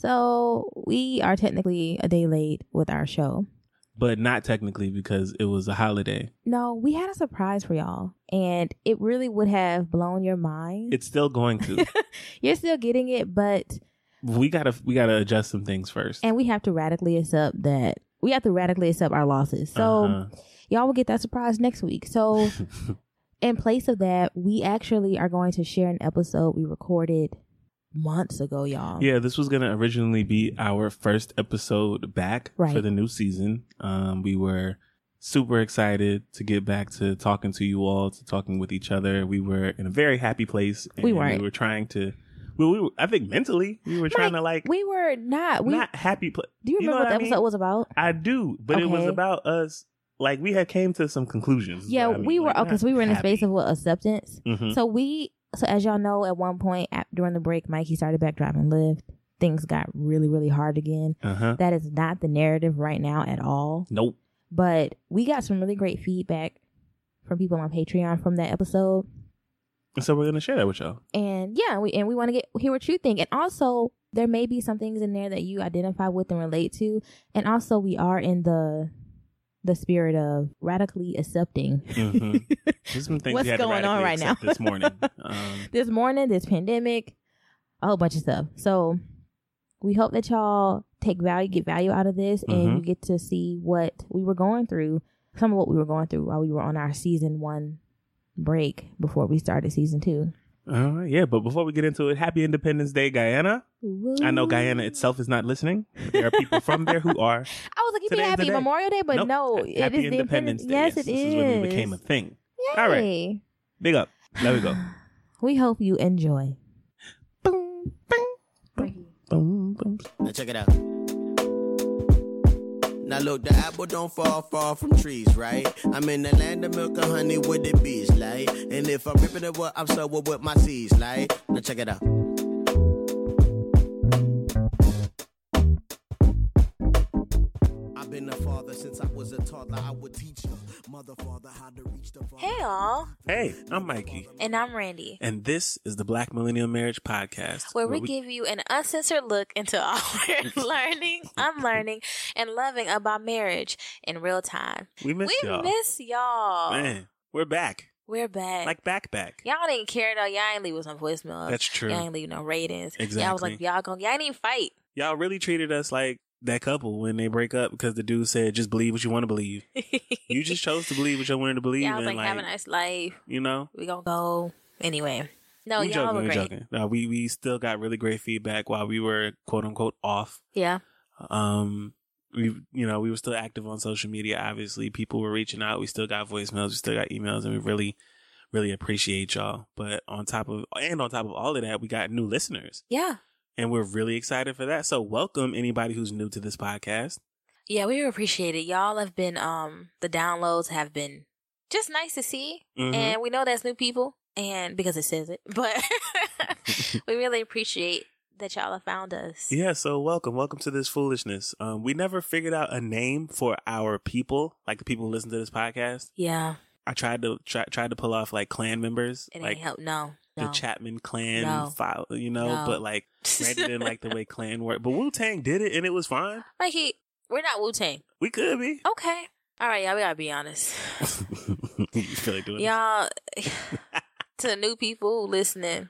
So we are technically a day late with our show. but not technically because it was a holiday. No, we had a surprise for y'all, and it really would have blown your mind. It's still going to. You're still getting it, but we gotta we gotta adjust some things first. and we have to radically accept that we have to radically accept our losses. So Uh-huh. y'all will get that surprise next week. So in place of that, we actually are going to share an episode we recorded months ago, y'all. Yeah, this was gonna originally be our first episode back Right. for the new season. Um, we were super excited to get back to talking to you all, to talking with each other. We were in a very happy place. And We weren't. We were trying to. Well, we were, I think mentally we were trying Mike, to like we were not. We not happy. Pl- do you remember know what the I mean? episode was about? I do, but it was about us. Like we had came to some conclusions. Yeah, I mean. we were Like, okay. So we were in a space of what acceptance. Mhm. So we, so as y'all know, at one point at, during the break, Mikey started back driving Lyft. Things got really, really hard again. Uh-huh. That is not the narrative right now at all. Nope. But we got some really great feedback from people on Patreon from that episode. And so we're gonna share that with y'all. And yeah, we and we want to get hear what you think. And also, there may be some things in there that you identify with and relate to. And also, we are in the the spirit of radically accepting hmm things What's we had to going on right now? this morning. Um, this morning, this pandemic, a whole bunch of stuff. So we hope that y'all take value, get value out of this, and Mhm. you get to see what we were going through, some of what we were going through while we were on our season one break before we started season two. All right, yeah, but before we get into it, Happy Independence Day, Guyana. I know Guyana itself is not listening. There are people from there who are. I was like, you be Today's the happy day. Memorial Day, but Nope. no, Happy it is Independence Day. Yes, it this is. is when it became a thing. Yay. All right. Big up. There we go. We hope you enjoy. boom, boom, boom, boom. Now check it out. Now look, the apple don't fall far from trees, right? I'm in the land of milk and honey with the bees, like. And if I'm ripping it, what I'm sowing with my seeds, like. Now check it out. Hey, all. Hey, I'm Mikey, And I'm Randy. and this is the Black Millennial Marriage Podcast, where we, give you an uncensored look into all we're learning, unlearning, and loving about marriage in real time. we miss we y'all. miss y'all. Man, we're back, We're back. like back, back. y'all didn't care though. Y'all ain't leave us no voicemails. That's true. Y'all ain't leave no ratings. Y'all was like, y'all gonna, y'all ain't even fight. Y'all really treated us like that couple when they break up because the dude said, "Just believe what you want to believe." You just chose to believe what you wanted to believe, y'all was and like, have a nice life. you know, We gonna go anyway. No, we y'all joking, were joking. No, we we still got really great feedback while we were quote unquote off. Yeah. Um, we you know we were still active on social media. Obviously, people were reaching out. We still got voicemails. We still got emails, and we really really appreciate y'all. But on top of and on top of all of that, we got new listeners, Yeah. And we're really excited for that. So welcome anybody who's new to this podcast. Yeah, we appreciate it. Y'all have been um the downloads have been just nice to see. Mhm. And we know that's new people and because it says it. But we really appreciate that y'all have found us. Yeah, so welcome. Welcome to this foolishness. Um, we never figured out a name for our people, like the people who listen to this podcast. Yeah. I tried to try tried to pull off like clan members, It like ain't help. No. The Chapman clan No. file, you know, No. but like Randy didn't like the way clan worked. But Wu Tang did it and it was fine. Like he we're not Wu Tang. We could be. Okay. All right, y'all. We gotta be honest. you feel like doing Y'all to the new people listening,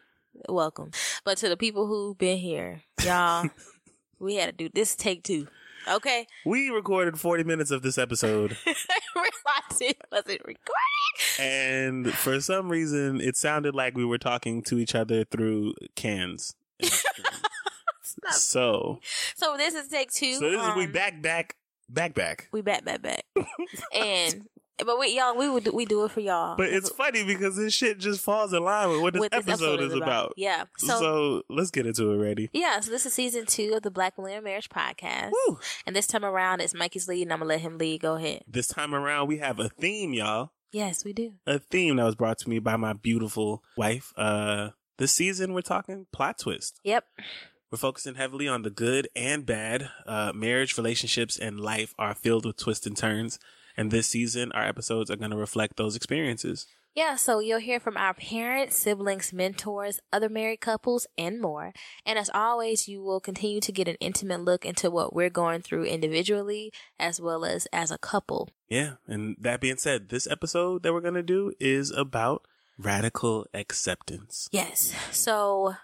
welcome. But to the people who've been here, y'all, we had to do this take two. Okay. We recorded 40 minutes of this episode Realized it wasn't recording. and for some reason it sounded like we were talking to each other through cans. so, So this is take two. so this is we um, back back back back. We back, back, back. and but we y'all, we would do, we do it for y'all. But it's funny because this shit just falls in line with what this, What episode, is about. Yeah. So, So, let's get into it ready? yeah, so this is season two of the Black Millennial Marriage Podcast. Woo. And this time around, it's Mikey's lead, and I'm gonna let him lead. Go ahead. This time around, we have a theme, y'all. Yes, we do. A theme that was brought to me by my beautiful wife. Uh, this season, we're talking plot twist. Yep. We're focusing heavily on the good and bad. Uh, marriage, relationships, and life are filled with twists and turns. And this season, our episodes are going to reflect those experiences. Yeah, so you'll hear from our parents, siblings, mentors, other married couples, and more. And as always, you will continue to get an intimate look into what we're going through individually as well as as a couple. Yeah. And that being said, this episode that we're going to do is about radical acceptance. Yes. So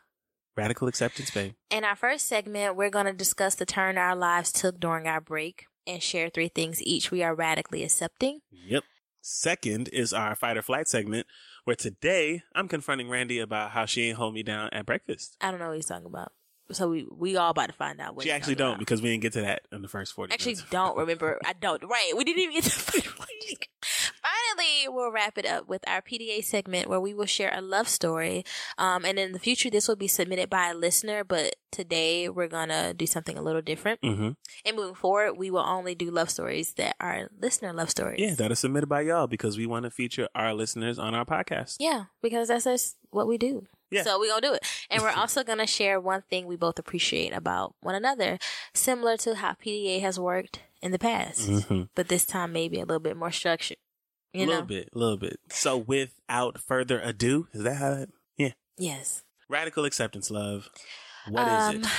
Radical acceptance, babe. In our first segment, we're going to discuss the turn our lives took during our break and share three things each we are radically accepting. Yep. Second is our fight or flight segment, where today I'm confronting Randy about how she ain't hold me down at breakfast. I don't know what he's talking about. So we we all about to find out what She actually don't about. because we didn't get to that in the first 40 actually minutes. don't remember. I don't. Right. We didn't even get to fight or flight. Finally, we'll wrap it up with our PDA segment where we will share a love story. Um, and in the future, this will be submitted by a listener, but today we're going to do something a little different. Mm-hmm. And moving forward, we will only do love stories that are listener love stories. Yeah, that is submitted by y'all because we want to feature our listeners on our podcast. Yeah, because that's just what we do. Yeah. So we're gonna do it. And we're also gonna share one thing we both appreciate about one another, similar to how PDA has worked in the past. Mm-hmm. But this time maybe a little bit more structured. A little know? bit, a little bit. So without further ado, is that how it? Yeah. Yes. Radical acceptance, love. What is Um, it?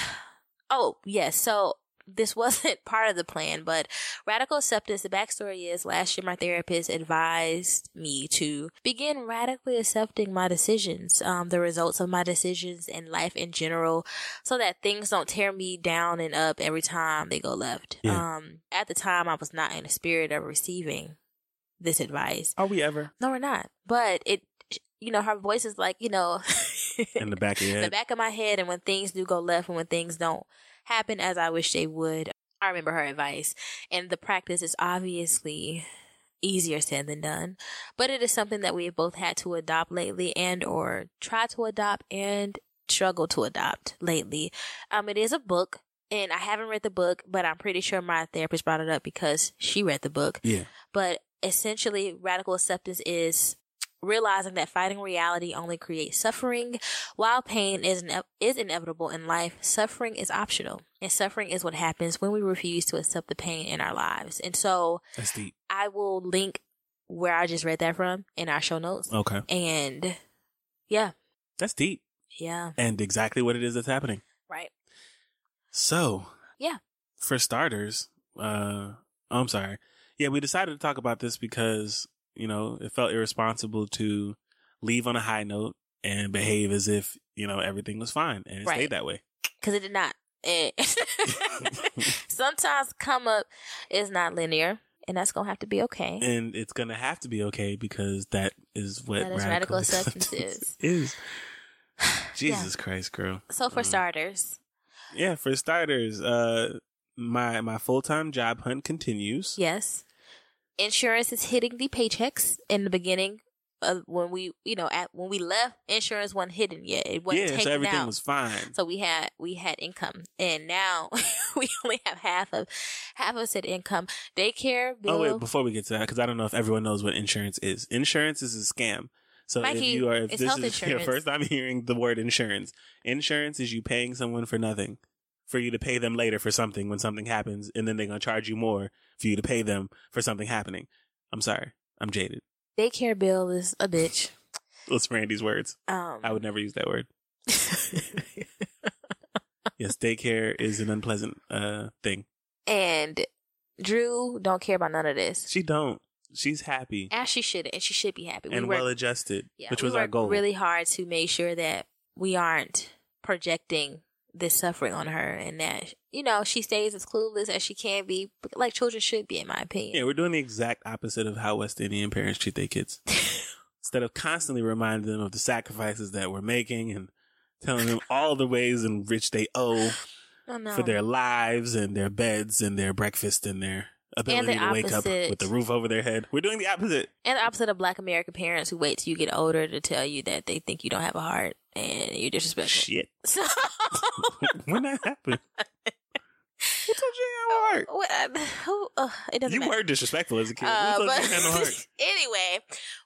Oh, yes. So this wasn't part of the plan, but radical acceptance, the backstory is last year my therapist advised me to begin radically accepting my decisions, um, the results of my decisions and life in general, so that things don't tear me down and up every time they go left. Yeah. Um, at the time I was not in a spirit of receiving this advice. Are we ever No, we're not. But it, you know, her voice is like, you know, in the back of your the back of my head and when things do go left and when things don't happen as I wish they would. I remember her advice and the practice is obviously easier said than done, but it is something that we have both had to adopt lately and or try to adopt and struggle to adopt lately. Um, it is a book and I haven't read the book, but I'm pretty sure my therapist brought it up because she read the book yeah. but essentially radical acceptance is realizing that fighting reality only creates suffering while pain is ine- is inevitable in life suffering is optional and suffering is what happens when we refuse to accept the pain in our lives and so That's deep. i will link where i just read that from in our show notes Okay. and yeah That's deep. yeah And exactly what it is that's happening. right So, Yeah. For starters, uh, oh, I'm sorry. Yeah, we decided to talk about this because, you know, it felt irresponsible to leave on a high note and behave as if, you know, everything was fine and it Right. stayed that way. because it did not sometimes come up is not linear and that's gonna have to be okay And it's going to have to be okay because that is what That is radical acceptance is. is. Jesus Christ, girl. so for Mm. starters Yeah, for starters, uh, my, my full-time job hunt continues. Yes. Insurance is hitting the paychecks in the beginning. Uh, when we, you know, at when we left, insurance wasn't hidden yet. It wasn't yeah, so everything out. was fine. so we had we had income, and now we only have half of half of said income. Daycare bill. Oh wait, before we get to that, because I don't know if everyone knows what insurance is. Insurance is a scam. So Mikey, if you are, if this is your insurance. first time hearing the word insurance, insurance is you paying someone for nothing, for you to pay them later for something when something happens, and then they're gonna charge you more for you to pay them for something happening. I'm sorry, I'm jaded. Daycare bill is a bitch. Those Randy's words. Um, I would never use that word. Yes, daycare is an unpleasant uh thing. and Drew don't care about none of this. She don't. She's happy As she should, and she should be happy. and we well adjusted, yeah, which we was our goal. really hard to make sure that we aren't projecting this suffering on her, and that you know she stays as clueless as she can be, like children should be, in my opinion. Yeah, we're doing the exact opposite of how West Indian parents treat their kids. Instead of constantly reminding them of the sacrifices that we're making and telling them all the ways in which they owe Oh, no. for their lives and their beds and their breakfast and their ability the to wake up with the roof over their head. We're doing the opposite. And the opposite of black American parents who wait till you get older to tell you that they think you don't have a heart and you're disrespectful. Shit. So, when that happened? Who told you you had a heart? who, uh, it doesn't You matter. were disrespectful as a kid. Uh, but you you anyway,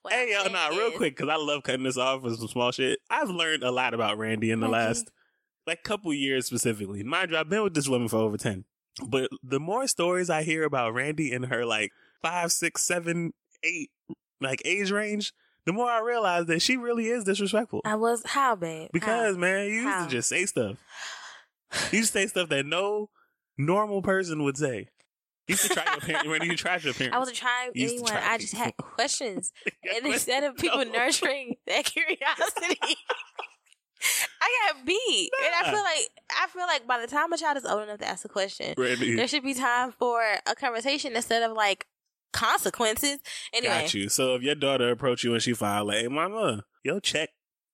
Hey, y'all, nah, real is- quick, because I love cutting this off with some small shit. I've learned a lot about Randy in the Okay. last, like, couple years specifically. Mind you, I've been with this woman for over 10. But the more stories I hear about Randy in her, like, five, six, seven, eight, like, age range, the more I realize that she really is disrespectful. I was how, babe? Because, How? man, you used How? to just say stuff. You used to say stuff that no normal person would say. You used to try your parents. Randy, you tried your parents. I wasn't trying You used to anyone. try I just had questions, and instead of people no. nurturing that curiosity. I got beat, and I feel like I feel like by the time a child is old enough to ask a question, Randy, there should be time for a conversation instead of like consequences. Anyway, Got you. So if your daughter approach you and she file like, "Hey, mama, your check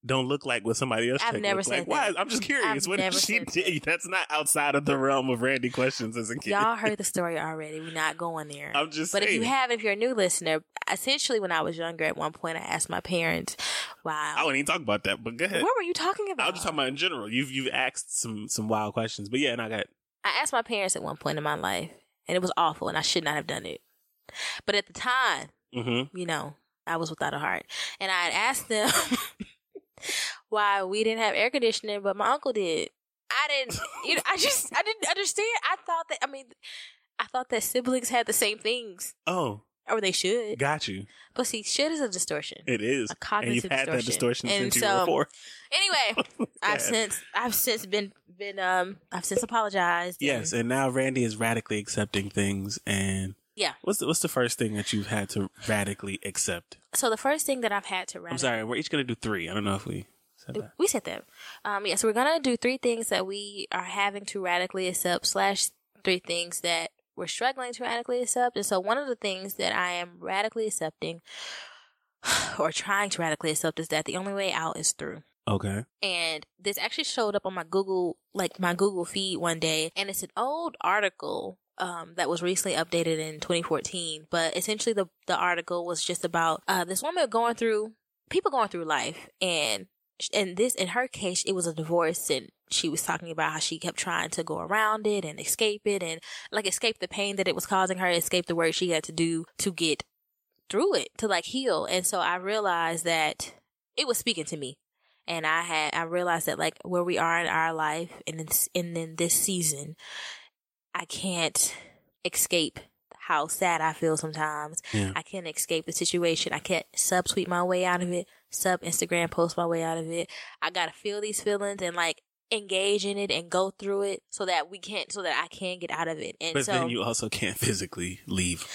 don't look like what somebody else I've never look like." said Why? that. I'm just curious. I've what never did she said did? That's not outside of the realm of Randy questions as a kid. y'all heard the story already. We're not going there. I'm just But if you have, if you're a new listener, essentially when I was younger, at one point I asked my parents, "Wow, I wouldn't even talk about that. But go ahead. what were you talking about? I about?" was just talking about in general. You've you've asked some some wild questions, but yeah, and I got I asked my parents at one point in my life, and it was awful, and I should not have done it. But at the time, mm-hmm. you know, I was without a heart, and I had asked them why we didn't have air conditioning, but my uncle did. I didn't. You know, I just I didn't understand. I thought that. I mean, I thought that siblings had the same things, Oh, or they should. got you. But see, should is a distortion. It is, A and cognitive you've had that distortion. distortion And since you so- were four. Anyway, I've since I've since been been um I've since apologized. Yes, and- and now Randy is radically accepting things. And Yeah. what's the, what's the first thing that you've had to radically accept? So the first thing that I've had to. I'm sorry, we're each gonna do three. I don't know if we said that. We said that. Um, yeah, so we're gonna do three things that we are having to radically accept, slash three things that we're struggling to radically accept. And so one of the things that I am radically accepting, or trying to radically accept, is that the only way out is through. Okay. And this actually showed up on my Google, like my Google feed one day, and it's an old article um, that was recently updated in 2014. But essentially, the the article was just about uh, this woman going through people going through life, and and this in her case, it was a divorce, and she was talking about how she kept trying to go around it and escape it, and like escape the pain that it was causing her, escape the work she had to do to get through it, to like heal. And so I realized that it was speaking to me and I had I realized that like where we are in our life and in, and in this season, I can't escape how sad I feel sometimes. Yeah. I can't escape the situation. I can't subtweet my way out of it, sub Instagram post my way out of it. I gotta feel these feelings and like engage in it and go through it so that we can't so that I can get out of it. And But so then you also can't physically leave.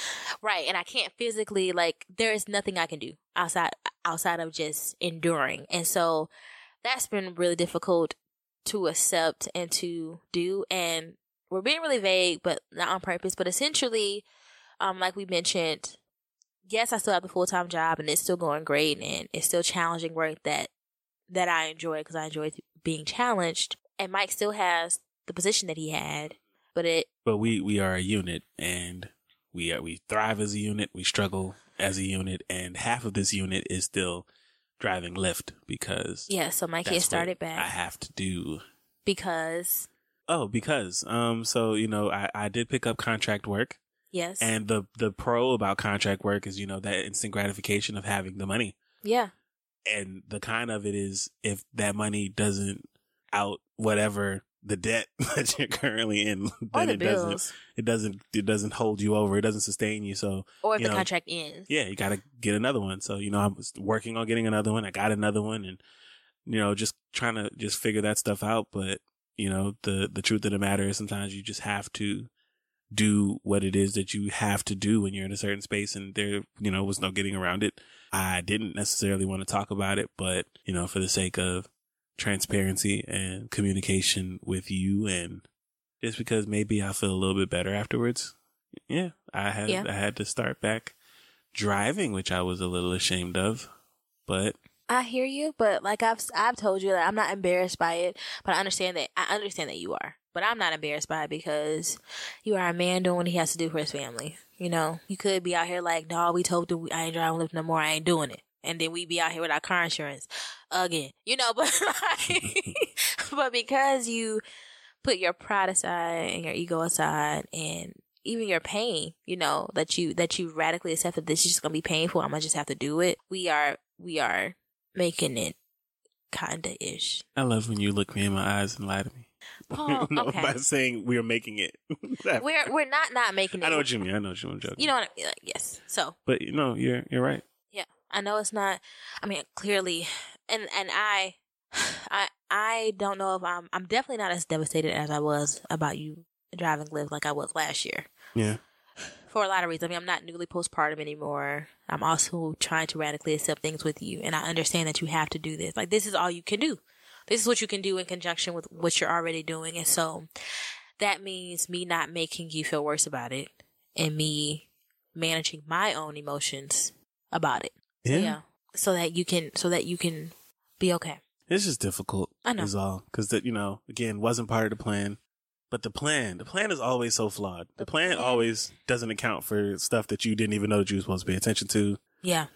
Right, and I can't physically like there is nothing I can do outside outside of just enduring. And so that's been really difficult to accept and to do and we're being really vague but not on purpose, but essentially um like we mentioned yes, I still have the full-time job and it's still going great and it's still challenging work that that I enjoy because I enjoy being challenged. And Mike still has the position that he had, but it But we we are a unit, and we are, we thrive as a unit. We struggle as a unit, and half of this unit is still driving Lyft because yeah, so my that's kids started back. I have to do. because Oh, because um, so you know, I I did pick up contract work, yes, and the the pro about contract work is you know that instant gratification of having the money. yeah, And the kind of it is if that money doesn't out whatever the debt that you're currently in, then the it doesn't, it doesn't, it doesn't hold you over. It doesn't sustain you. So or if the know, contract ends. yeah, you got to get another one. So, you know, I was working on getting another one. I got another one and, you know, just trying to just figure that stuff out. But, you know, the, the truth of the matter is sometimes you just have to do what it is that you have to do when you're in a certain space and there, you know, was no getting around it. I didn't necessarily want to talk about it, but, you know, for the sake of transparency and communication with you and just because maybe I feel a little bit better afterwards. Yeah, I had, Yeah. I had to start back driving, which I was a little ashamed of, but I hear you, but like I've I've told you that I'm not embarrassed by it, but I understand that I understand that you are. But I'm not embarrassed by it because you are a man doing what he has to do for his family. You know, you could be out here like, dog, we told you I ain't driving Lyft no more, I ain't doing it. And then we be out here with our car insurance again. You know, but like, but because you put your pride aside and your ego aside and even your pain, you know, that you that you radically accept that this is just gonna be painful, I'm gonna just have to do it. We are we are making it kinda ish. I love when you look me in my eyes and lie to me. Oh, no, okay. by saying we're making it. We're we're not not making it. I know what you mean. I know what you mean. You know what I mean? Like, yes. So but you know, you're you're right. yeah, I know it's not. I mean, clearly, and and I, I I don't know if I'm. I'm definitely not as devastated as I was about you driving Lyft like I was last year. Yeah. For a lot of reasons. I mean, I'm not newly postpartum anymore. I'm also trying to radically accept things with you, and I understand that you have to do this. Like, this is all you can do. This is what you can do in conjunction with what you're already doing, and so that means me not making you feel worse about it, and me managing my own emotions about it. Yeah. yeah, so that you can, so that you can be okay. It's just difficult. I know. Is all because that you know again wasn't part of the plan. But the plan, the plan is always so flawed. The plan always doesn't account for stuff that you didn't even know that you were supposed to pay attention to. Yeah,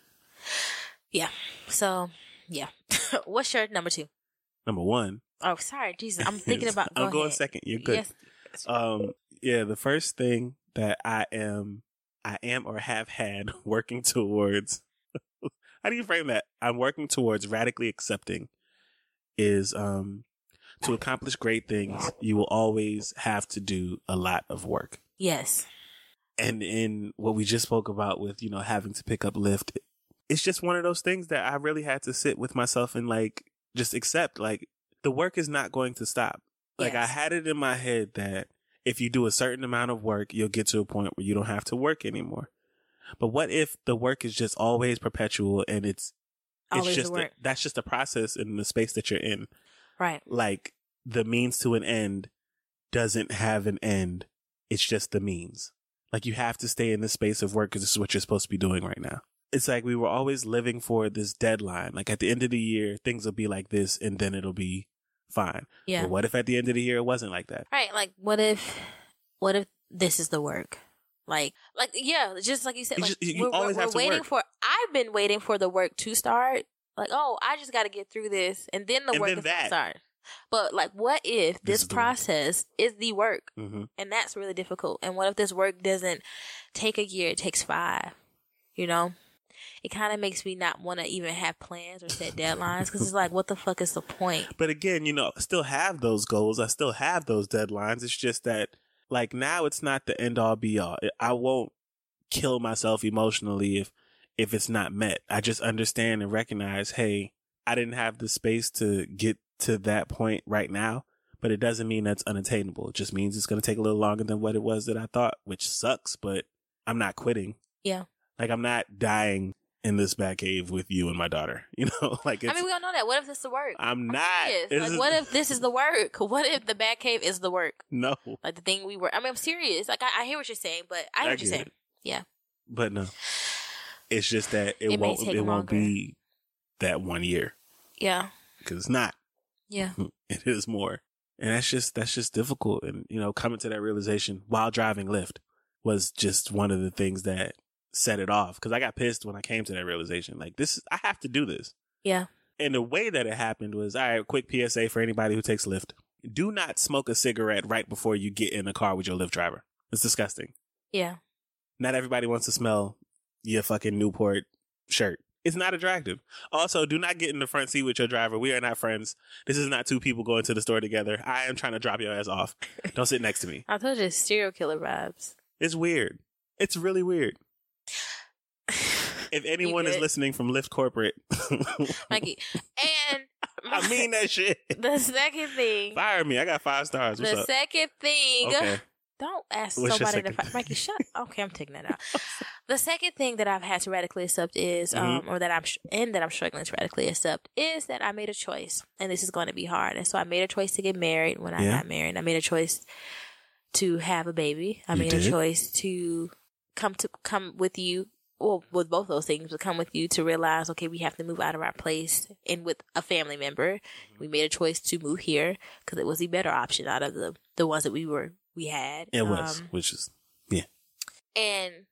yeah. So, yeah. What's your number two? Number one, Oh, sorry, Jesus. I'm thinking about. I'm going ahead. second. You're good. Yes. Um, yeah, the first thing that I am, I am or have had working towards. how do you frame that? I'm working towards radically accepting is um to accomplish great things. You will always have to do a lot of work. Yes. and in what we just spoke about with you know having to pick up Lyft, it's just one of those things that I really had to sit with myself and like just accept like the work is not going to stop. Like I had it in my head that if you do a certain amount of work, you'll get to a point where you don't have to work anymore. But what if the work is just always perpetual and it's it's Always the just a, that's just a process in the space that you're in. Right. Like the means to an end doesn't have an end. It's just the means. Like you have to stay in the space of work because this is what you're supposed to be doing right now. It's like we were always living for this deadline. Like at the end of the year, things will be like this and then it'll be fine. Yeah. But what if at the end of the year it wasn't like that? Right. Like, what if, what if this is the work? Like, like, yeah, just like you said, like, just- you we're, always we're, have to we're waiting work. for, I've been waiting for the work to start. Like, oh, I just got to get through this and then the And work then is going that. to start. But like, what if This this, is the process is the work? hmm And that's really difficult. And what if this work doesn't take a year? It takes five. You know? It kind of makes me not want to even have plans or set deadlines because it's like, what the fuck is the point? But again, you know, I still have those goals. I still have those deadlines. It's just that, like, now it's not the end all be all. I won't kill myself emotionally if, if it's not met. I just understand and recognize, hey, I didn't have the space to get to that point right now, but it doesn't mean that's unattainable. It just means it's going to take a little longer than what it was that I thought, which sucks, but I'm not quitting. Yeah. Like, I'm not dying in this back cave with you and my daughter, you know, like it's, I mean, we don't know that. What if this is the work? I'm not. This Like, what if this is the work? What if the bad cave is the work? no. Like the thing we were. I mean, I'm serious. Like I, I hear what you're saying, but I hear what you're saying. it. Yeah. But no, it's just that it, It won't. It won't be that one year Yeah. because it's not. Yeah. It is more, and that's just that's just difficult. And you know, coming to that realization while driving Lyft was just one of the things that set it off. Because I got pissed when I came to that realization. Like this, is, I have to do this. Yeah. And the way that it happened was, all right, quick PSA for anybody who takes Lyft. Do not smoke a cigarette right before you get in the car with your Lyft driver. It's disgusting. Yeah. not everybody wants to smell your fucking Newport shirt. It's not attractive. Also, do not get in the front seat with your driver. We are not friends. This is not two people going to the store together. I am trying to drop your ass off. Don't sit next to me. I told you it's serial killer vibes. It's weird. It's really weird. If anyone is listening from Lyft Corporate, Mikey. And I mean that shit. the second thing, Fire me. I got five stars. What's the up? second thing, Okay. don't ask What's somebody to fight. Mikey, shut. Okay, I'm taking that out. The second thing that I've had to radically accept is, um, Mm-hmm. or that I'm, sh- and that I'm struggling to radically accept is that I made a choice, and this is going to be hard. And so I made a choice to get married when I Yeah. got married. I made a choice to have a baby. I You made a choice to come to come with you. Well, with both those things, but come with you to realize, okay, we have to move out of our place and with a family member. Mm-hmm. We made a choice to move here because it was the better option out of the the ones that we were we had. It was, Um, which is yeah. and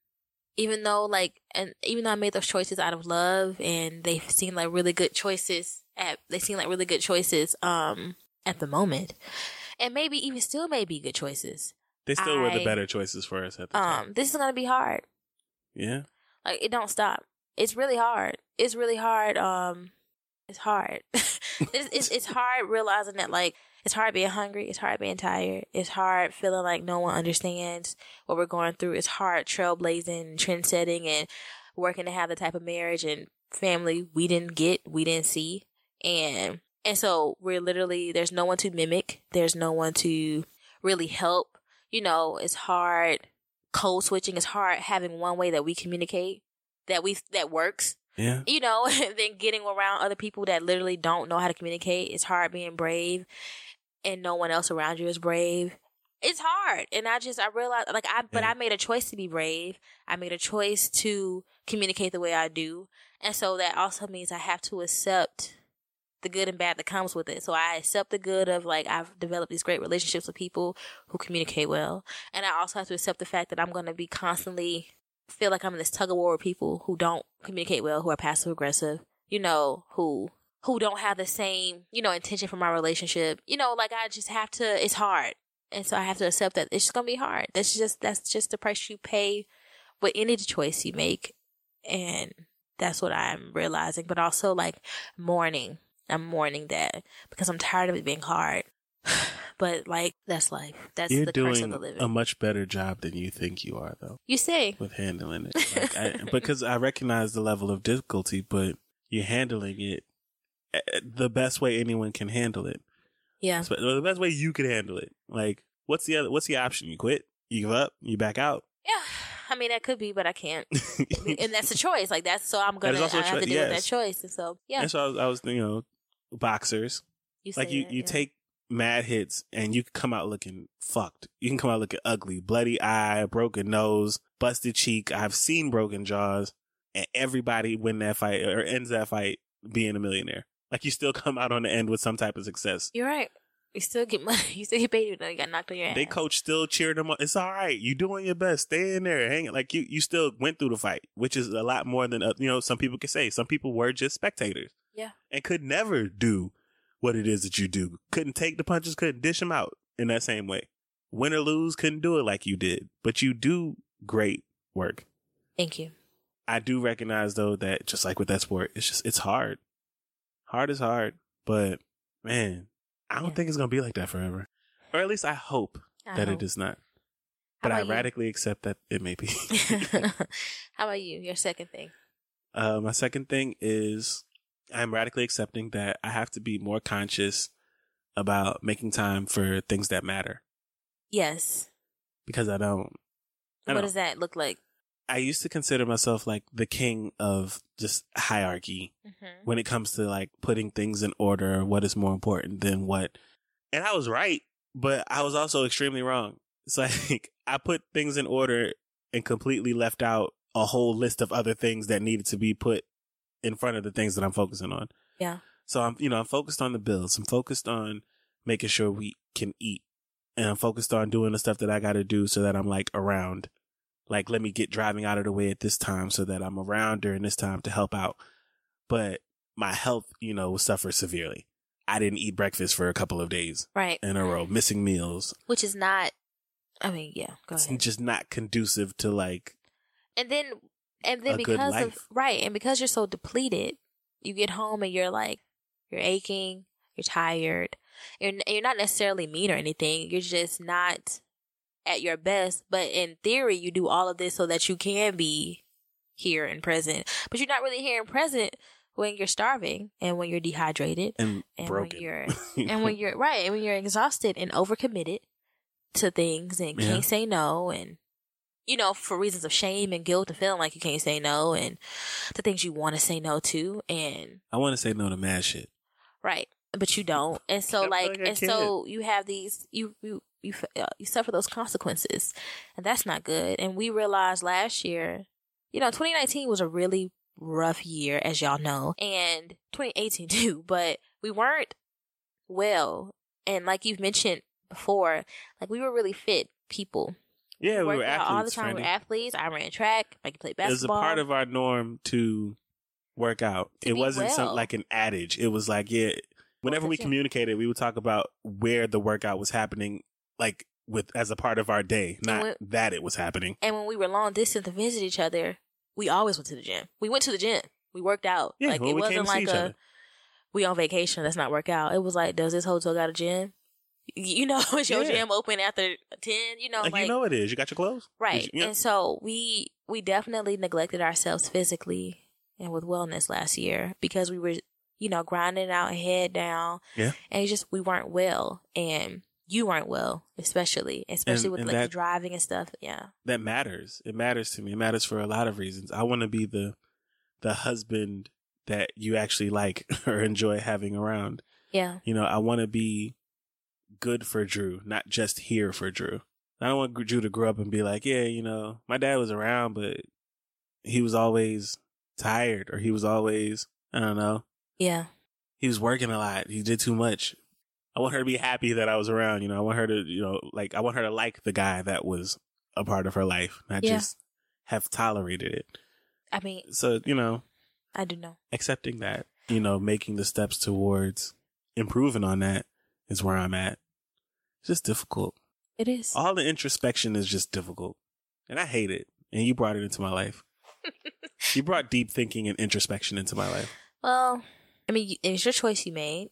even though like and even though I made those choices out of love and they seem like really good choices at they seem like really good choices um at the moment. And maybe even still may be good choices. they still were the better choices for us at the time. Um this is gonna be hard. Yeah. Like it don't stop. It's really hard. It's really hard. Um, it's hard. it's, it's it's hard realizing that like it's hard being hungry. It's hard being tired. It's hard feeling like no one understands what we're going through. It's hard trailblazing, trend setting, and working to have the type of marriage and family we didn't get, we didn't see, and and so we're literally there's no one to mimic. There's no one to really help. You know, it's hard code switching. It's hard having one way that we communicate that we that works. Yeah. You know, then getting around other people that literally don't know how to communicate. It's hard being brave, and no one else around you is brave. It's hard, and I just I realized like I but Yeah. I made a choice to be brave. I made a choice to communicate the way I do, and so that also means I have to accept the good and bad that comes with it. So I accept the good of like I've developed these great relationships with people who communicate well. And I also have to accept the fact that I'm going to be constantly feel like I'm in this tug of war with people who don't communicate well, who are passive aggressive, you know, who who don't have the same, you know, intention for my relationship. You know, like I just have to it's hard. And so I have to accept that it's just going to be hard. That's just that's just the price you pay with any choice you make. And that's what I'm realizing, but also like mourning. I'm mourning that because I'm tired of it being hard. But like that's life. That's You're the curse doing of the living. a much better job than you think you are, though, you say with handling it. Like, I, because I recognize the level of difficulty, but you're handling it the best way anyone can handle it. yeah. So, the best way you could handle it. Like, what's the other? What's the option? You quit? You give up? You back out? Yeah, I mean that could be, but I can't, and that's a choice. Like that's so I'm gonna is also have to deal with that choice, and so yeah, And so I was, I was, you know, boxers. you like you, that, you yeah. take mad hits and you can come out looking fucked. You can come out looking ugly, bloody eye, broken nose, busted cheek. I've seen broken jaws, and everybody win that fight or ends that fight being a millionaire. Like you still come out on the end with some type of success. You're right. You still get money. You still get paid. even though you got knocked on your ass. They coach still cheered them on. It's all right. You doing your best. Stay in there. Hang it. Like you, you still went through the fight, which is a lot more than uh, you know. Some people can say. Some people were just spectators. Yeah. and could never do what it is that you do. Couldn't take the punches. Couldn't dish them out in that same way. Win or lose, couldn't do it like you did. But you do great work. Thank you. I do recognize though that just like with that sport, it's just it's hard. Hard is hard, but man, I don't Yeah. think it's gonna be like that forever. Or at least I hope I that hope. it is not. How But I about you? radically accept that it may be. How about you? Your second thing. uh, my second thing is I'm radically accepting that I have to be more conscious about making time for things that matter Yes. because I don't. I what don't- does that look like? I used to consider myself like the king of just hierarchy Mm-hmm. when it comes to like putting things in order, what is more important than what. And I was right, but I was also extremely wrong. It's like I put things in order and completely left out a whole list of other things that needed to be put in front of the things that I'm focusing on. Yeah. So I'm, you know, I'm focused on the bills. I'm focused on making sure we can eat. And I'm focused on doing the stuff that I got to do so that I'm like around. Like, let me get driving out of the way at this time so that I'm around during this time to help out. But my health, you know, suffered severely. I didn't eat breakfast for a couple of days Right. in a row, missing meals. Which is not. I mean, yeah. Go It's ahead. just not conducive to like, And then and then because of right, and because you're so depleted, you get home and you're like you're aching, you're tired. You're you're not necessarily mean or anything. You're just not at your best. But in theory, you do all of this so that you can be here and present. But you're not really here and present when you're starving and when you're dehydrated and, and broken. when you're and when you're right and when you're exhausted and overcommitted to things and Yeah. can't say no and you know for reasons of shame and guilt and feeling like you can't say no and the things you want to say no to and I want to say no to mad shit. right but you don't and so like like and so you have these you you you uh, you suffer those consequences and that's not good and we realized last year you know 2019 was a really rough year as y'all know and 2018 too but we weren't well and like you've mentioned before like we were really fit people Yeah, we worked were athletes. all the time. We were athletes. I ran track. I could play basketball. It was a part of our norm to work out. To it wasn't some well. like an adage. It was like, yeah, whenever we communicated, we would talk about where the workout was happening, like with as a part of our day, not when- that it was happening. And when we were long distance to visit each other, we always went to the gym. We went to the gym. We worked out. Yeah, like when it we wasn't came to see like a we on vacation. Let's not work out. It was like, does this hotel got a gym? You know, is your Yeah. gym open after ten? You know, Like, like, you know it is. You got your clothes, right. You-. And so we we definitely neglected ourselves physically and with wellness last year because we were you know grinding out head down. Yeah. and just we weren't well and. You weren't well, especially, especially And- with and like that- driving and stuff. Yeah, that matters. It matters to me. It matters for a lot of reasons. I want to be the the husband that you actually like or enjoy having around. yeah, You know, I want to be good for Drew, not just here for Drew. I don't want Drew to grow up and be like, yeah, you know, my dad was around, but he was always tired or he was always, I don't know, yeah. he was working a lot. He did too much. I want her to be happy that I was around. You know, I want her to, you know, like, I want her to like the guy that was a part of her life, not Yeah. just have tolerated it. I mean, So, you know, I do know. accepting that, you know, making the steps towards improving on that is where I'm at. It's just difficult. It is. All the introspection is just difficult. And I hate it. And you brought it into my life. you brought deep thinking and introspection into my life. Well, I mean, y- it's your choice you made,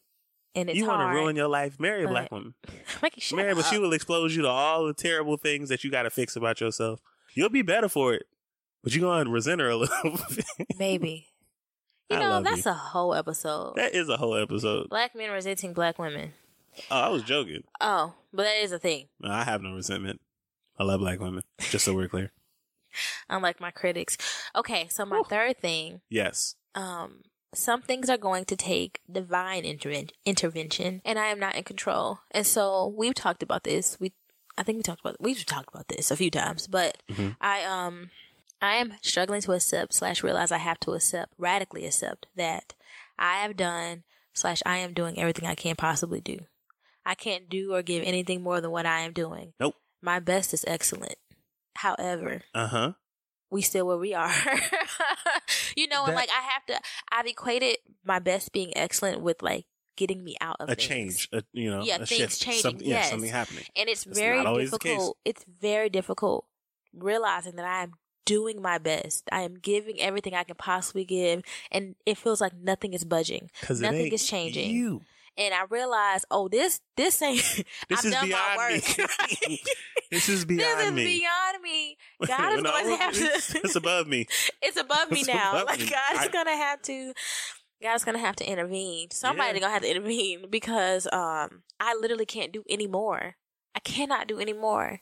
and it's you want to ruin your life, marry a black woman. Marry, but she will expose you to all the terrible things that you got to fix about yourself. You'll be better for it. But you're going to resent her a little bit. Maybe. You I know, that's you. a whole episode. that is a whole episode. Black men resenting black women. Oh, I was joking. Oh, but that is a thing. No, I have no resentment. I love black women. Just so we're clear. Unlike my critics. Okay, so my third thing, Yes. um, some things are going to take divine interven- intervention, and I am not in control. And so we've talked about this. We, I think we talked about we've talked about this a few times, but Mhm. I um, I am struggling to accept slash realize I have to accept radically accept that I have done slash I am doing everything I can possibly do. I can't do or give anything more than what I am doing. Nope. My best is excellent. However, Uh huh. We still where we are. you know, and That- like I have to, I've equated my best being excellent with like getting me out of A things. change. A, you know, Yeah, a things shift. changing, Something, yeah, yes. something happening. And it's That's very not always the case. difficult. It's very difficult realizing that I am doing my best. I am giving everything I can possibly give, and it feels like nothing is budging. Because Nothing is changing. You. And I realized, oh, this this ain't. This I've is done my beyond work. me. this is beyond this is me. beyond me. God is going to have to. it's above me. it's above me It's now. above like me. God's I- gonna have to God's gonna have to intervene. Somebody's Yeah. gonna have to intervene because um I literally can't do any more. I cannot do any more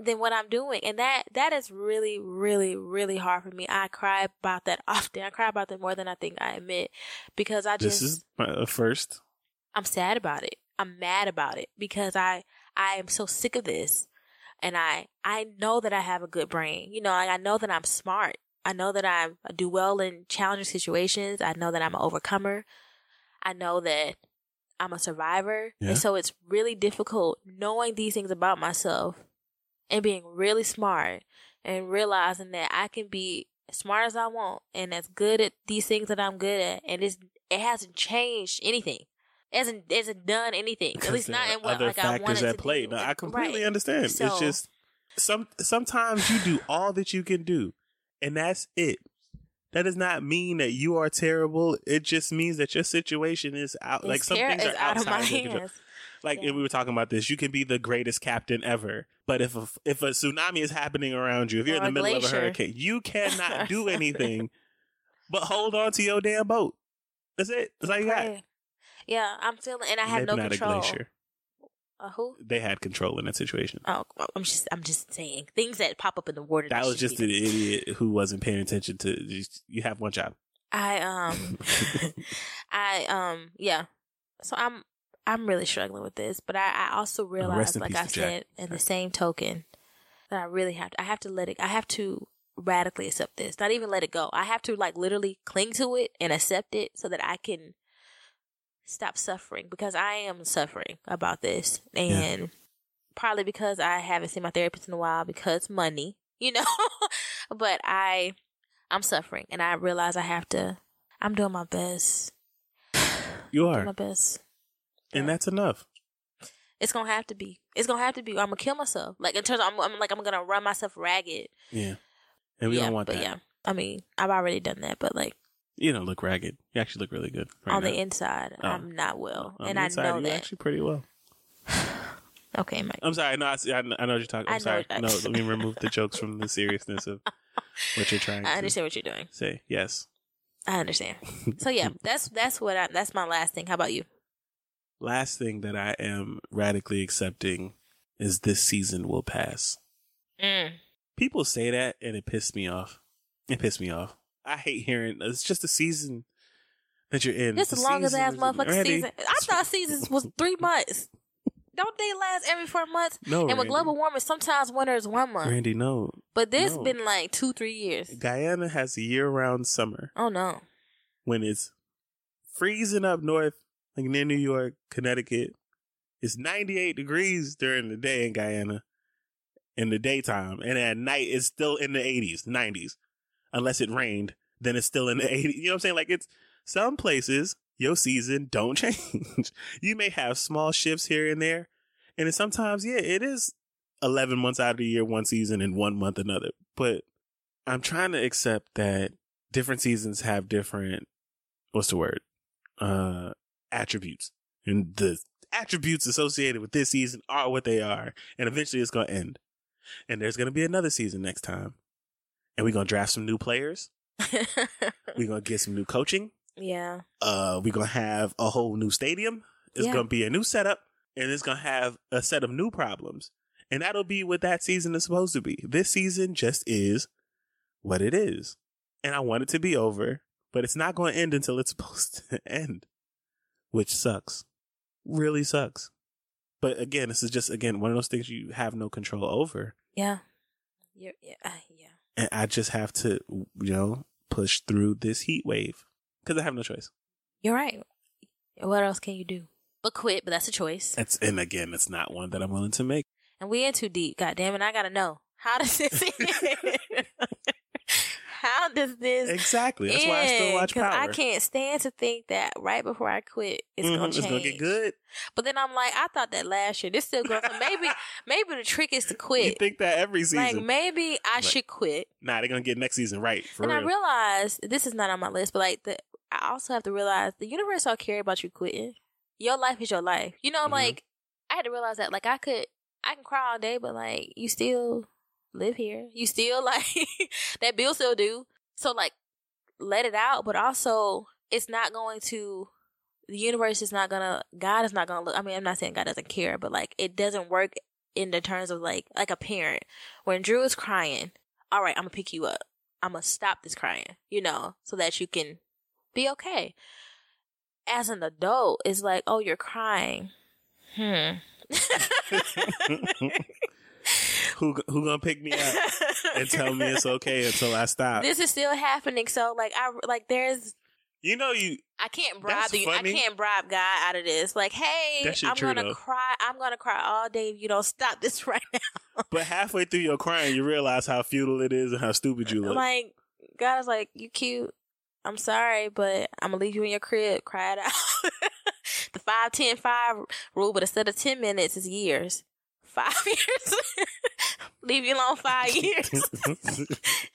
than what I'm doing. And that that is really, really, really hard for me. I cry about that often. I cry about that more than I think I admit. Because I just This is my uh, first. I'm sad about it. I'm mad about it because I I am so sick of this. And I I know that I have a good brain. You know, like I know that I'm smart. I know that I do well in challenging situations. I know that I'm an overcomer. I know that I'm a survivor. Yeah. And so it's really difficult knowing these things about myself and being really smart and realizing that I can be as smart as I want and as good at these things that I'm good at. And it's, it hasn't changed anything. It hasn't, it hasn't done anything. At least not in what other like, I factors wanted at to play. do. No, I completely Right. understand. So- it's just some sometimes you do all that you can do, and that's it. That does not mean that you are terrible. It just means that your situation is out. like It's some ter- things are it's out of my outside your control. Like Yeah. we were talking about this, you can be the greatest captain ever, but if a, if a tsunami is happening around you, if you're Or in the middle of a hurricane, you cannot do anything but hold on to your damn boat. That's it. That's all you got. Yeah, I'm feeling, and I have Maybe no not control. a glacier. Uh, who? They had control in that situation. Oh, I'm just, I'm just saying things that pop up in the water. That was just be- an idiot who wasn't paying attention to. Just, you have one job. I um, I um, yeah. So I'm, I'm really struggling with this, but I, I also in like I to Jack. said, in the same token, that I really have to, I have to let it, I have to radically accept this. Not even let it go. I have to like literally cling to it and accept it so that I can stop suffering because I am suffering about this and probably because I haven't seen my therapist in a while because money, you know. but I I'm suffering and I realize I have to I'm doing my best. You are, my best. And that's enough. It's gonna have to be. It's gonna have to be. Or I'm gonna kill myself. Like in terms, of, I'm, I'm like I'm gonna run myself ragged. Yeah, and we yeah, don't want but that. yeah, I mean, I've already done that, but like You don't look ragged. You actually look really good. Right on now. the inside, Oh. I'm not well, On and I inside, know you that. actually pretty well. Okay, Mike. I'm sorry. No, I, see- I know I know what you're talking. I I'm know sorry. No, let me remove the jokes from the seriousness of what you're trying to I understand what you're doing. say. Yes. I understand. So yeah, that's that's what I that's my last thing. How about you? Last thing that I am radically accepting is this season will pass. Mm. People say that and it pissed me off. It pissed me off. I hate hearing it's just a season that you're in. This The the longest ass motherfucking already- season. I thought seasons was three months. Don't they last every four months? No, and with global warming, sometimes winter is one month. Randy, no. But this no. been like two, three years. Guyana has a year-round summer Oh no. when it's freezing up north, like near New York, Connecticut. It's 98 degrees during the day in Guyana in the daytime. And at night, it's still in the 80s, 90s. Unless it rained, then it's still in the 80s. You know what I'm saying? Like it's some places, your season don't change. you may have small shifts here and there. And sometimes, yeah, it is 11 months out of the year, one season, and one month another. But I'm trying to accept that different seasons have different, what's the word? Uh, attributes. And the attributes associated with this season are what they are. And eventually it's going to end. And there's going to be another season next time. And we're going to draft some new players. We're going to get some new coaching. yeah. Uh, we're going to have a whole new stadium. It's Yeah. going to be a new setup and it's going to have a set of new problems. And that'll be what that season is supposed to be. This season just is what it is. And I want it to be over, but it's not going to end until it's supposed to end, which sucks. Really sucks. But again, this is just, again, one of those things you have no control over. Yeah. You're, yeah. uh, yeah. And I just have to, you know, push through this heat wave because I have no choice. You're right. What else can you do? But quit, but that's a choice. That's, and again, it's not one that I'm willing to make. And we in too deep. God damn it, I gotta know. How does this How does this Exactly. That's why I still watch Power. I can't stand to think that right before I quit, it's Mhm, gonna change. It's gonna get good. But then I'm like, I thought that last year. This still goes. So maybe, maybe the trick is to quit. You think that every season? Like maybe I Like, should quit. nah, they're gonna get next season right for and real. I realized this is not on my list, but like the, I also have to realize the universe don't care about you quitting. Your life is your life. You know, Mhm. like I had to realize that. Like I could, I can cry all day, but like you still live here. You still like that bill still due. So like let it out, but also it's not going to. The universe is not gonna. God is not gonna look. I mean, I'm not saying God doesn't care, but like it doesn't work in the terms of like like a parent. When Drew is crying, all right, I'm gonna pick you up. I'm gonna stop this crying, you know, so that you can be okay. As an adult, it's like, oh, you're crying. Hmm. who who gonna pick me up and tell me it's okay until I stop? This is still happening, so like I like there's you know you I can't bribe the I can't bribe God out of this. Like, hey, I'm true, gonna though. cry. I'm gonna cry all day if you don't stop this right now. but halfway through your crying you realize how futile it is and how stupid you look. Like, God is like, you cute. I'm sorry, but I'm gonna leave you in your crib. Cry it out. the five, ten, five rule, but instead of ten minutes, it's years. Five years. Leave you alone five years.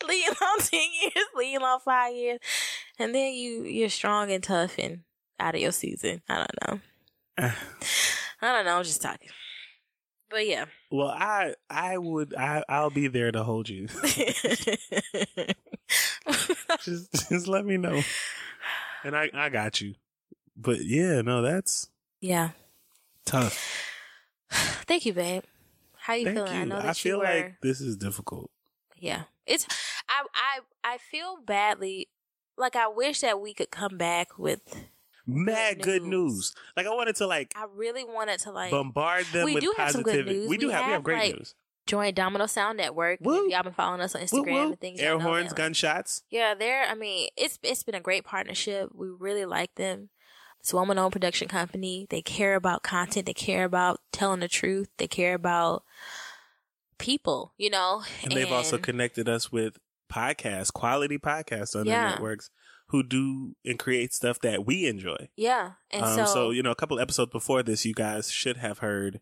leave you alone ten years. Leave you alone five years, and then you you're strong and tough and out of your season. I don't know. I don't know. I'm just talking. But yeah. well, I I would I I'll be there to hold you. just just let me know, and I I got you. But yeah, no, that's yeah. tough. Thank you, babe. How you Thank feeling? you. I know that I feel you were. like this is difficult. Yeah. It's I I I feel badly like I wish that we could come back with Mad good news. news. Like I wanted to like I really wanted to like bombard them we with do have some good positivity. news. We do We have, we have great like, news. join Domino Sound Network. Y'all been following us on Instagram and things. Air horns, that. gunshots. Yeah, they're I mean, it's it's been a great partnership. We really like them. It's a woman owned production company. They care about content, they care about telling the truth, they care about people, you know. And they've also connected us with podcasts, quality podcasts on Yeah. their networks who do and create stuff that we enjoy. Yeah. And um, so, so, you know, a couple episodes before this, you guys should have heard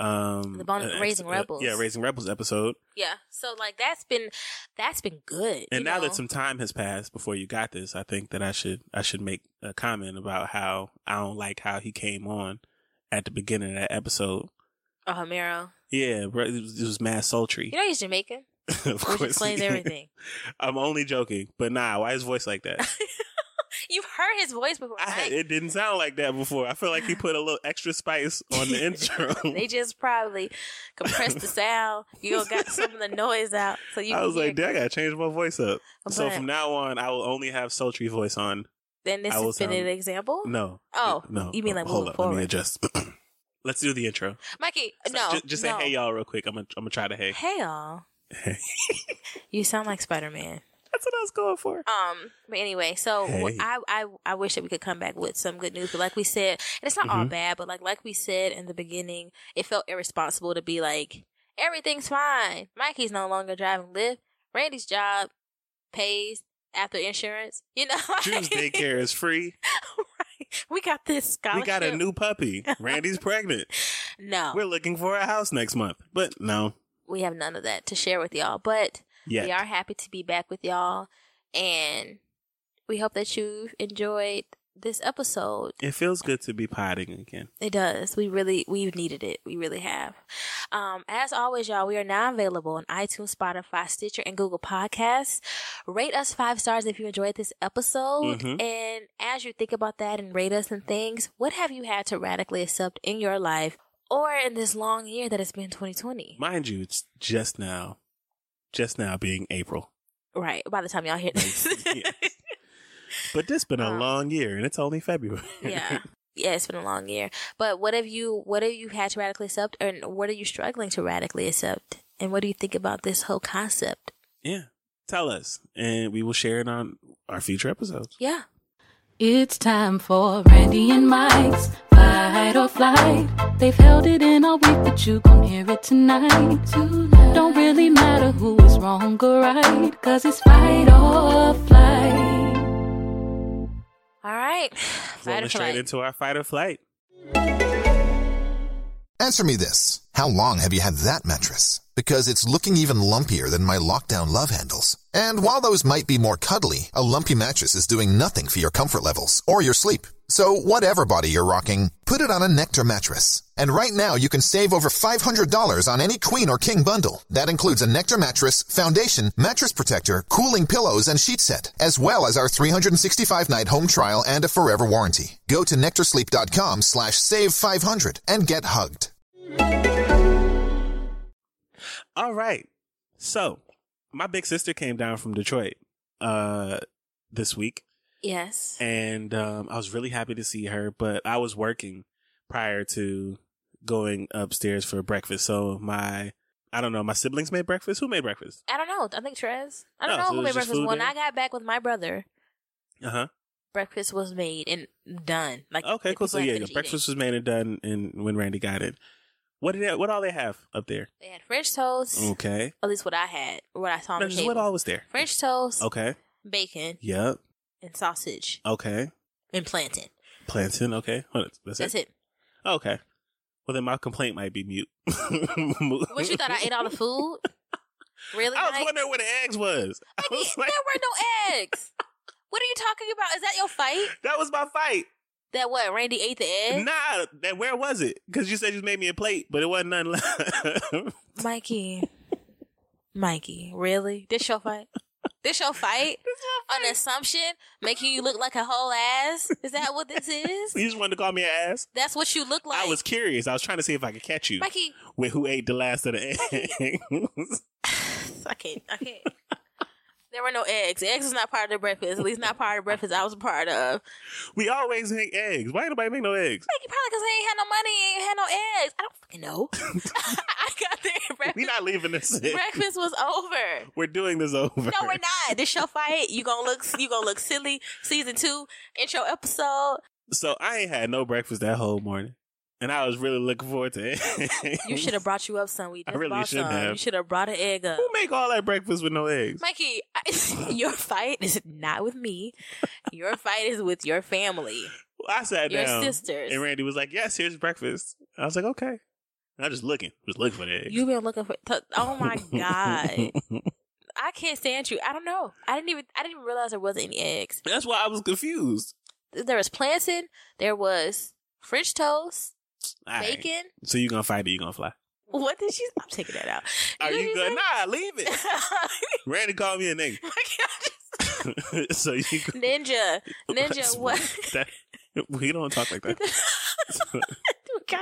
um The Bon- ex- Raising uh, Rebels. yeah, Raising Rebels episode. yeah. So like that's been that's been good. And now know? that some time has passed before you got this, I think that I should I should make a comment about how I don't like how he came on at the beginning of that episode. Oh Homero. Yeah, bro, it was, it was mad sultry. You know he's Jamaican. of Which course, explains everything. I'm only joking, but nah, why his voice like that? You've heard his voice before, I, right? it didn't sound like that before. I feel like he put a little extra spice on the intro. they just probably compressed the sound. You got some of the noise out, so you. I was like, hear- "Dang, I gotta change my voice up." so from now on, I will only have sultry voice on. Then this has been sound- an example. No, Oh, no. you mean oh, like hold up? Let me adjust. Let's do the intro. Mikey, So no, just, just say no. hey y'all real quick. I'm gonna I'm gonna try to hey. Hey y'all, you sound like Spider Man. That's what I was going for. Um, but anyway, so Hey. I, I I wish that we could come back with some good news. But like we said, and it's not all Mhm. bad, but like like we said in the beginning, it felt irresponsible to be like everything's fine. Mikey's no longer driving Lyft. Randy's job pays after insurance. You know, Drew's daycare is free. right. We got this scholarship. We got a new puppy. Randy's pregnant. no. We're looking for a house next month, but no, we have none of that to share with y'all. But yet. we are happy to be back with y'all, and we hope that you've enjoyed this episode. It feels good to be potting again. It does. We really we've needed it. We really have. Um, as always, y'all, we are now available on iTunes, Spotify, Stitcher, and Google Podcasts. Rate us five stars if you enjoyed this episode. Mhm. And as you think about that and rate us and things, what have you had to radically accept in your life or in this long year that has been 2020? Mind you, it's just now, just now being April. Right. By the time y'all hear this. Yes. But this been a Um, long year, and it's only February. yeah. Yeah, it's been a long year. But what have you what have you had to radically accept and what are you struggling to radically accept? And what do you think about this whole concept? yeah. Tell us, and we will share it on our future episodes. Yeah. It's time for Randy and Mike's Fight or Flight. They've held it in all week, but you gon' hear it tonight. Don't really matter who is wrong or right, cause it's Fight or Flight. All right. Fight or Rolling straight flight. into our fight or flight. Answer me this. How long have you had that mattress? Because it's looking even lumpier than my lockdown love handles. And while those might be more cuddly, a lumpy mattress is doing nothing for your comfort levels or your sleep. So whatever body you're rocking, put it on a Nectar mattress. And right now you can save over $500 on any queen or king bundle. That includes a Nectar mattress, foundation, mattress protector, cooling pillows, and sheet set, as well as our 365 night home trial and a forever warranty. Go to nectarsleep.com slash save 500 and get hugged. All right. So, my big sister came down from Detroit uh this week Yes. and um I was really happy to see her, but I was working prior to going upstairs for breakfast. So, my I don't know, my siblings made breakfast. Who made breakfast? I don't know. I think Trez. I don't Oh, know so who made breakfast. When there? I got back with my brother, Uh-huh. breakfast was made and done. Like Okay, cool. So yeah, breakfast eating. was made and done and when Randy got it. What did they, what all they have up there? They had French toast. Okay. At least what I had. What I saw on No, just table. what all was there? French toast, Okay. bacon, Yep. And sausage, Okay. and plantain. Plantain. Okay. That's, That's it. it. Okay. Well, then my complaint might be mute. What you thought I ate all the food? Really? I was Mike? wondering where the eggs was. I Mikey, was like, there were no eggs. What are you talking about? Is that your fight? that was my fight. That what? Randy ate the egg? Nah, that where was it? Because you said you made me a plate, but it wasn't nothing left. Mikey. Mikey, really? This your fight? This your fight? On assumption, making you look like a whole ass? Is that what this is? you just wanted to call me an ass. That's what you look like. I was curious. I was trying to see if I could catch you Mikey, with who ate the last of the eggs. I can't. I can't. There were no eggs. Eggs was not part of the breakfast. At least not part of the breakfast I was a part of. we always make eggs. Why ain't nobody make no eggs? Mikey probably because they ain't had no money, ain't had no eggs. I don't fucking know. I got there. We not leaving this. in. breakfast was over. We're doing this over. No, we're not. This show fight. You gonna look. You gonna look silly. Season two intro episode. So I ain't had no breakfast that whole morning, and I was really looking forward to it. You should have brought you up some. We I just really bought should have. You should have brought an egg up. Who make all that breakfast with no eggs? Mikey, I, your fight is not with me. Your fight is with your family. Well, I sat Your down, sisters. and Randy was like, "Yes, here's breakfast." I was like, "Okay." And I was just looking, just looking for the eggs. You've been looking for. T- oh my god! I can't stand you. I don't know. I didn't even. I didn't even realize there wasn't any eggs. That's why I was confused. There was plantain. There was French toast, All right. bacon. So you gonna fight or you gonna fly? What did she? I'm taking that out. Are you what good? she Nah, leave it. Randy called me a nigga. so you Ninja, ninja. What? That, we don't talk like that.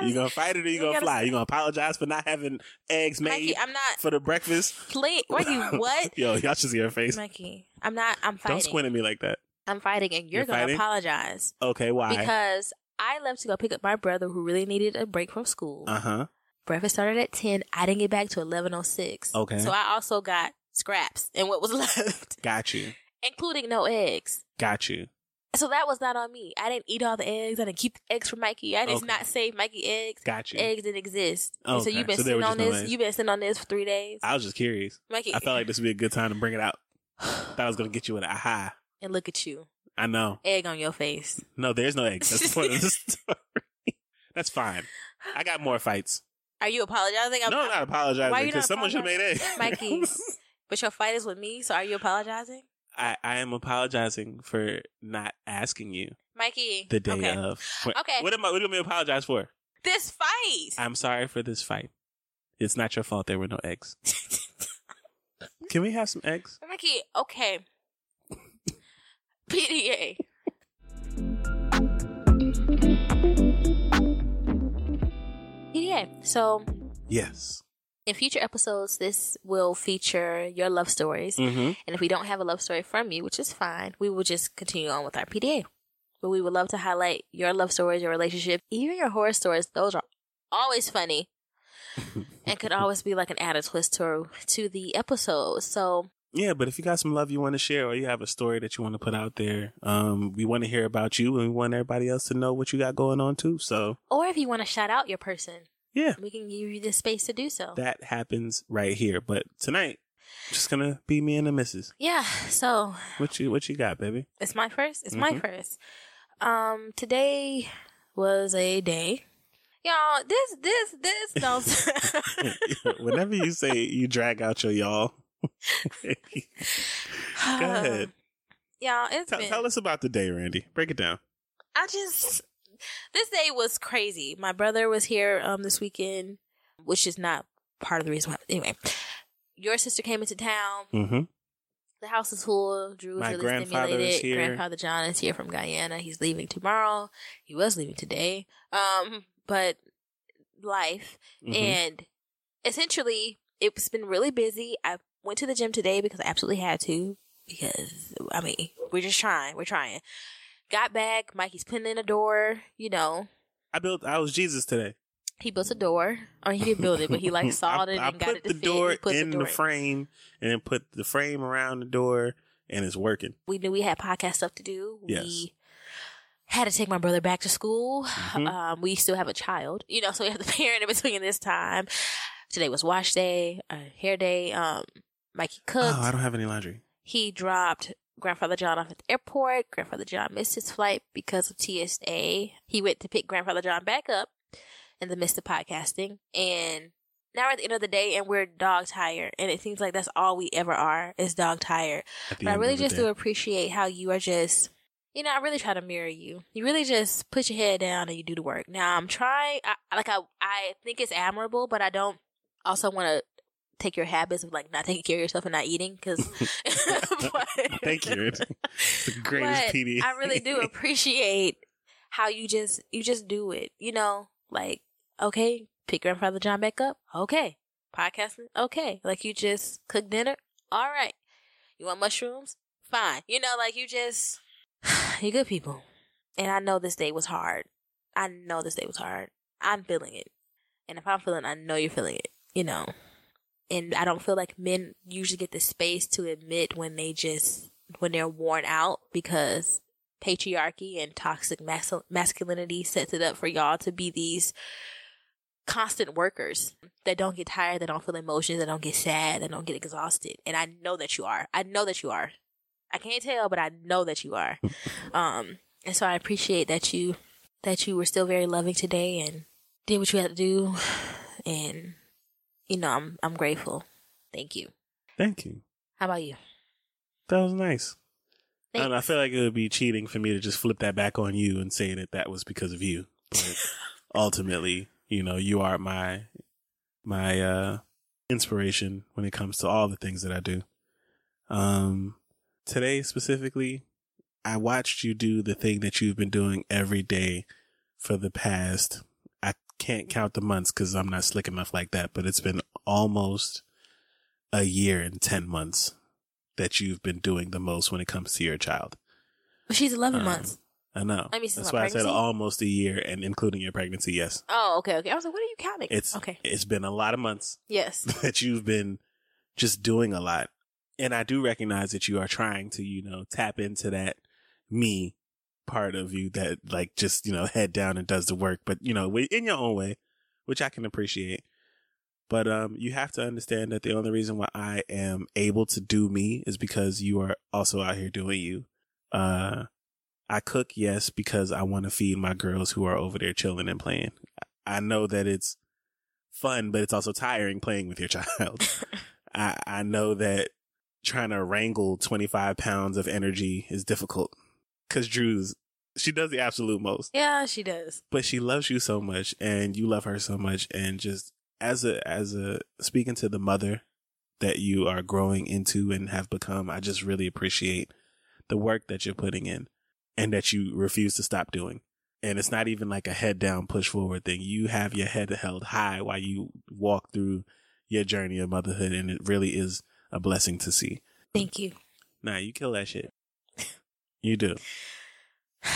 You gonna fight it or you gonna gotta- fly? You gonna apologize for not having eggs made Mikey, I'm not. for the breakfast? Please, Mikey, what? Yo, y'all should see her face. Mikey, I'm not. I'm fighting. Don't squint at me like that. I'm fighting, and you're, You're gonna fighting? apologize Okay, why? because I left to go pick up my brother who really needed a break from school. uh huh. Breakfast started at ten. I didn't get back to eleven oh six. Okay. So I also got scraps and what was left, Got you. including no eggs. Got you. So that was not on me. I didn't eat all the eggs. I didn't keep the eggs for Mikey. I did Okay. not save Mikey eggs. Got you. Eggs didn't exist. And So you've been So sitting on no this. eggs. You've been sitting on this for three days, I was just curious. Mikey. I felt like this would be a good time to bring it out. Thought I was gonna get you an aha. and look at you, I know. egg on your face. No, there's no eggs. That's the point of the story. That's fine. I got more fights. Are you apologizing? No, I'm not apologizing Why you because not someone should have made eggs. Mikey. But your fight is with me, so are you apologizing? I, I am apologizing for not asking you Mikey. the day okay. of. What, Okay. What am I? What am I apologize for? This fight. I'm sorry for this fight. It's not your fault. There were no eggs. Can we have some eggs? Mikey, okay. PDA. PDA. So, Yes. in future episodes, this will feature your love stories. Mm-hmm. And if we don't have a love story from you, which is fine, we will just continue on with our PDA. But we would love to highlight your love stories, your relationship, even your horror stories. Those are always funny and could always be like an added twist to, to the episode. So, Yeah, but if you got some love you want to share or you have a story that you want to put out there, um, we want to hear about you and we want everybody else to know what you got going on too. So or if you want to shout out your person, yeah, we can give you the space to do so. that happens right here. But tonight, just gonna be me and the missus. yeah. So, What you what you got, baby? it's my first. It's my Mhm. first. Um, today was a day. Y'all, this, this, this don't. Whenever you say you drag out your y'all, go ahead. Y'all, it's Tell, been. tell us about the day, Randy. Break it down. I just this day was crazy. My brother was here um this weekend, which is not part of the reason why. Anyway, your sister came into town. Mm-hmm. The house is full. Drew was My really grandfather is stimulated. here. Grandfather John is here from Guyana. He's leaving tomorrow. He was leaving today. Um, but life Mhm. and essentially it's been really busy. I went to the gym today because I absolutely had to because I mean we're just trying. We're trying. Got back. Mikey's putting in a door. You know, I built. I was Jesus today. he built a door. Or he didn't build it, but he like sawed I, it I and got put it to the fit. door put in the, door frame, and then put the frame around the door, and it's working. we knew we had podcast stuff to do. Yes. We had to take my brother back to school. Mhm. Um, we still have a child, you know, so we have the parent in between this time. Today was wash day, uh, hair day. Um, Mikey cooked. Oh, I don't have any laundry. he dropped Grandfather John off at the airport. Grandfather John missed his flight because of TSA. He went to pick Grandfather John back up in the midst of podcasting. And now we're at the end of the day and we're dog tired. And it seems like that's all we ever are is dog tired. But I really just day. do appreciate how you are just, you know, I really try to mirror you. You really just put your head down and you do the work. Now I'm trying, I, like I, I think it's admirable, but I don't also want to take your habits of like not taking care of yourself and not eating because. Thank you. It's the greatest But PD. I really do appreciate how you just you just do it. You know, like okay, pick grandfather John back up. Okay, podcasting. Okay, like you just cook dinner. All right, you want mushrooms? Fine. You know, like you just you're good people. And I know this day was hard. I know this day was hard. I'm feeling it, and if I'm feeling, I know you're feeling it. You know. And I don't feel like men usually get the space to admit when they just when they're worn out because patriarchy and toxic mas- masculinity sets it up for y'all to be these constant workers that don't get tired, that don't feel emotions, that don't get sad, that don't get exhausted. And I know that you are. I know that you are. I can't tell, but I know that you are. um, and so I appreciate that you that you were still very loving today and did what you had to do. And you know, I'm I'm grateful. Thank you. Thank you. How about you? That was nice. I, don't know, I Thanks. feel like it would be cheating for me to just flip that back on you and say that that was because of you. But ultimately, you know, you are my my uh inspiration when it comes to all the things that I do. Um today specifically, I watched you do the thing that you've been doing every day for the past I can't count the months cuz I'm not slick enough like that, but it's been almost a year and 10 months that you've been doing the most when it comes to your child. She's 11 Um, months. I know. I mean, That's why I said almost a year and including your pregnancy. Yes. Oh, okay, okay. I was like, what are you counting? It's, okay. it's been a lot of months Yes. that you've been just doing a lot. And I do recognize that you are trying to, you know, tap into that me part of you that like just, you know, head down and does the work, but you know, in your own way, which I can appreciate. But, um, you have to understand that the only reason why I am able to do me is because you are also out here doing you. Uh, I cook, yes, because I want to feed my girls who are over there chilling and playing. I know that it's fun, but it's also tiring playing with your child. I, I know that trying to wrangle 25 pounds of energy is difficult because Drew's, she does the absolute most, Yeah, she does. but she loves you so much and you love her so much. And just as a, as a, speaking to the mother that you are growing into and have become, I just really appreciate the work that you're putting in and that you refuse to stop doing. And it's not even like a head down, push forward thing. You have your head held high while you walk through your journey of motherhood. And it really is a blessing to see. Thank you. Nah, you kill that shit. You do.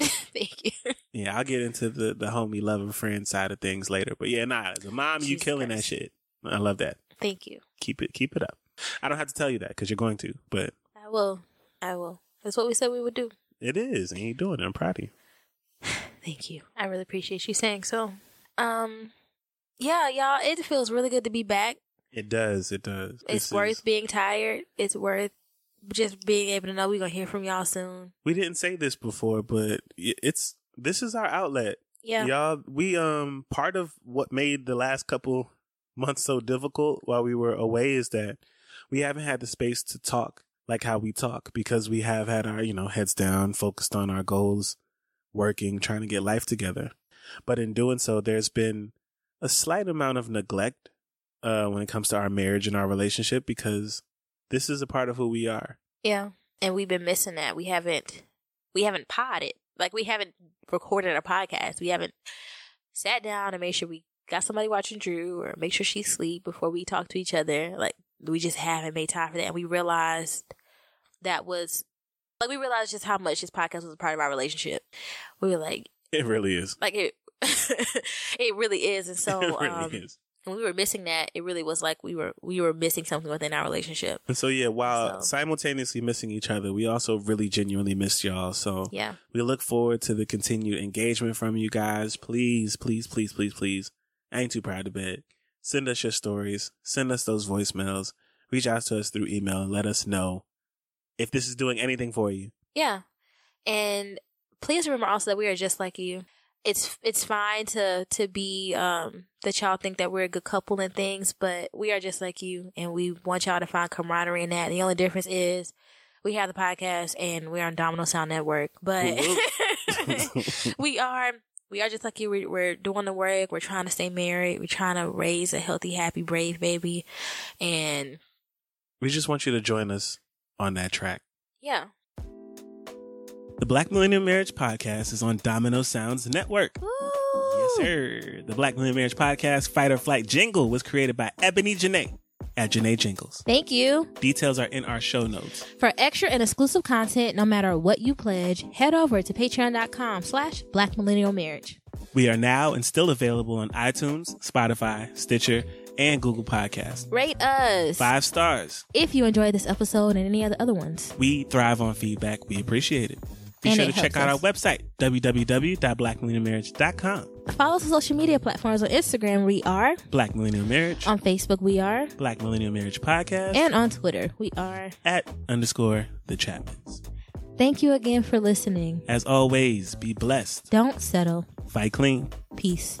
Thank you. Yeah, I'll get into the, the homie loving friend side of things later. But yeah, nah, as a mom, you Jesus killing that shit. I love that. Thank you. Keep it, keep it up. I don't have to tell you that because you're going to, but I will. I will. That's what we said we would do. it is, and you're doing it. I'm proud of you. Thank you. I really appreciate you saying so. Um, yeah, y'all, it feels really good to be back. It does. It does. It's This worth is- being tired. It's worth just being able to know we're gonna hear from y'all soon. we didn't say this before, but it's this is our outlet. Yeah. Y'all, we um part of what made the last couple months so difficult while we were away is that we haven't had the space to talk like how we talk because we have had our, you know, heads down, focused on our goals, working, trying to get life together. But in doing so, there's been a slight amount of neglect uh when it comes to our marriage and our relationship because this is a part of who we are. Yeah. And we've been missing that. We haven't we haven't podded. Like we haven't recorded a podcast. We haven't sat down and made sure we got somebody watching Drew or make sure she's asleep before we talk to each other. Like we just haven't made time for that. And we realized that was like we realized just how much this podcast was a part of our relationship. We were like It really is. like it it really is. And so it really um is. When we were missing that, it really was like we were we were missing something within our relationship. And so yeah, while So- simultaneously missing each other, we also really genuinely missed y'all. So Yeah. we look forward to the continued engagement from you guys. Please, please, please, please, please. I ain't too proud to bed. Send us your stories. Send us those voicemails. Reach out to us through email and let us know if this is doing anything for you. Yeah. And please remember also that we are just like you. It's it's fine to to be um that y'all think that we're a good couple and things, but we are just like you, and we want y'all to find camaraderie in that. The only difference is we have the podcast and we're on Domino Sound Network, but we are we are just like you. We're, we're doing the work. We're trying to stay married. We're trying to raise a healthy, happy, brave baby, and We just want you to join us on that track. yeah. The Black Millennial Marriage Podcast is on Domino Sounds Network. Yes, sir. The Black Millennial Marriage Podcast Fight or Flight jingle was created by Ebony Janae at Janae Jingles. Thank you. Details are in our show notes. For extra and exclusive content, no matter what you pledge, head over to patreon.com slash black millennial marriage. We are now and still available on iTunes, Spotify, Stitcher, and Google Podcasts. Rate us Five stars. if you enjoyed this episode and any other other ones. We thrive on feedback. We appreciate it. Be And sure to check out helps our us. website, www.blackmillennialmarriage.com. Follow us on social media platforms. On Instagram, we are. Black Millennial Marriage, On Facebook, we are. Black Millennial Marriage Podcast, And on Twitter, we are. at underscore the Chapmans. Thank you again for listening. As always, be blessed. Don't settle. Fight clean. Peace.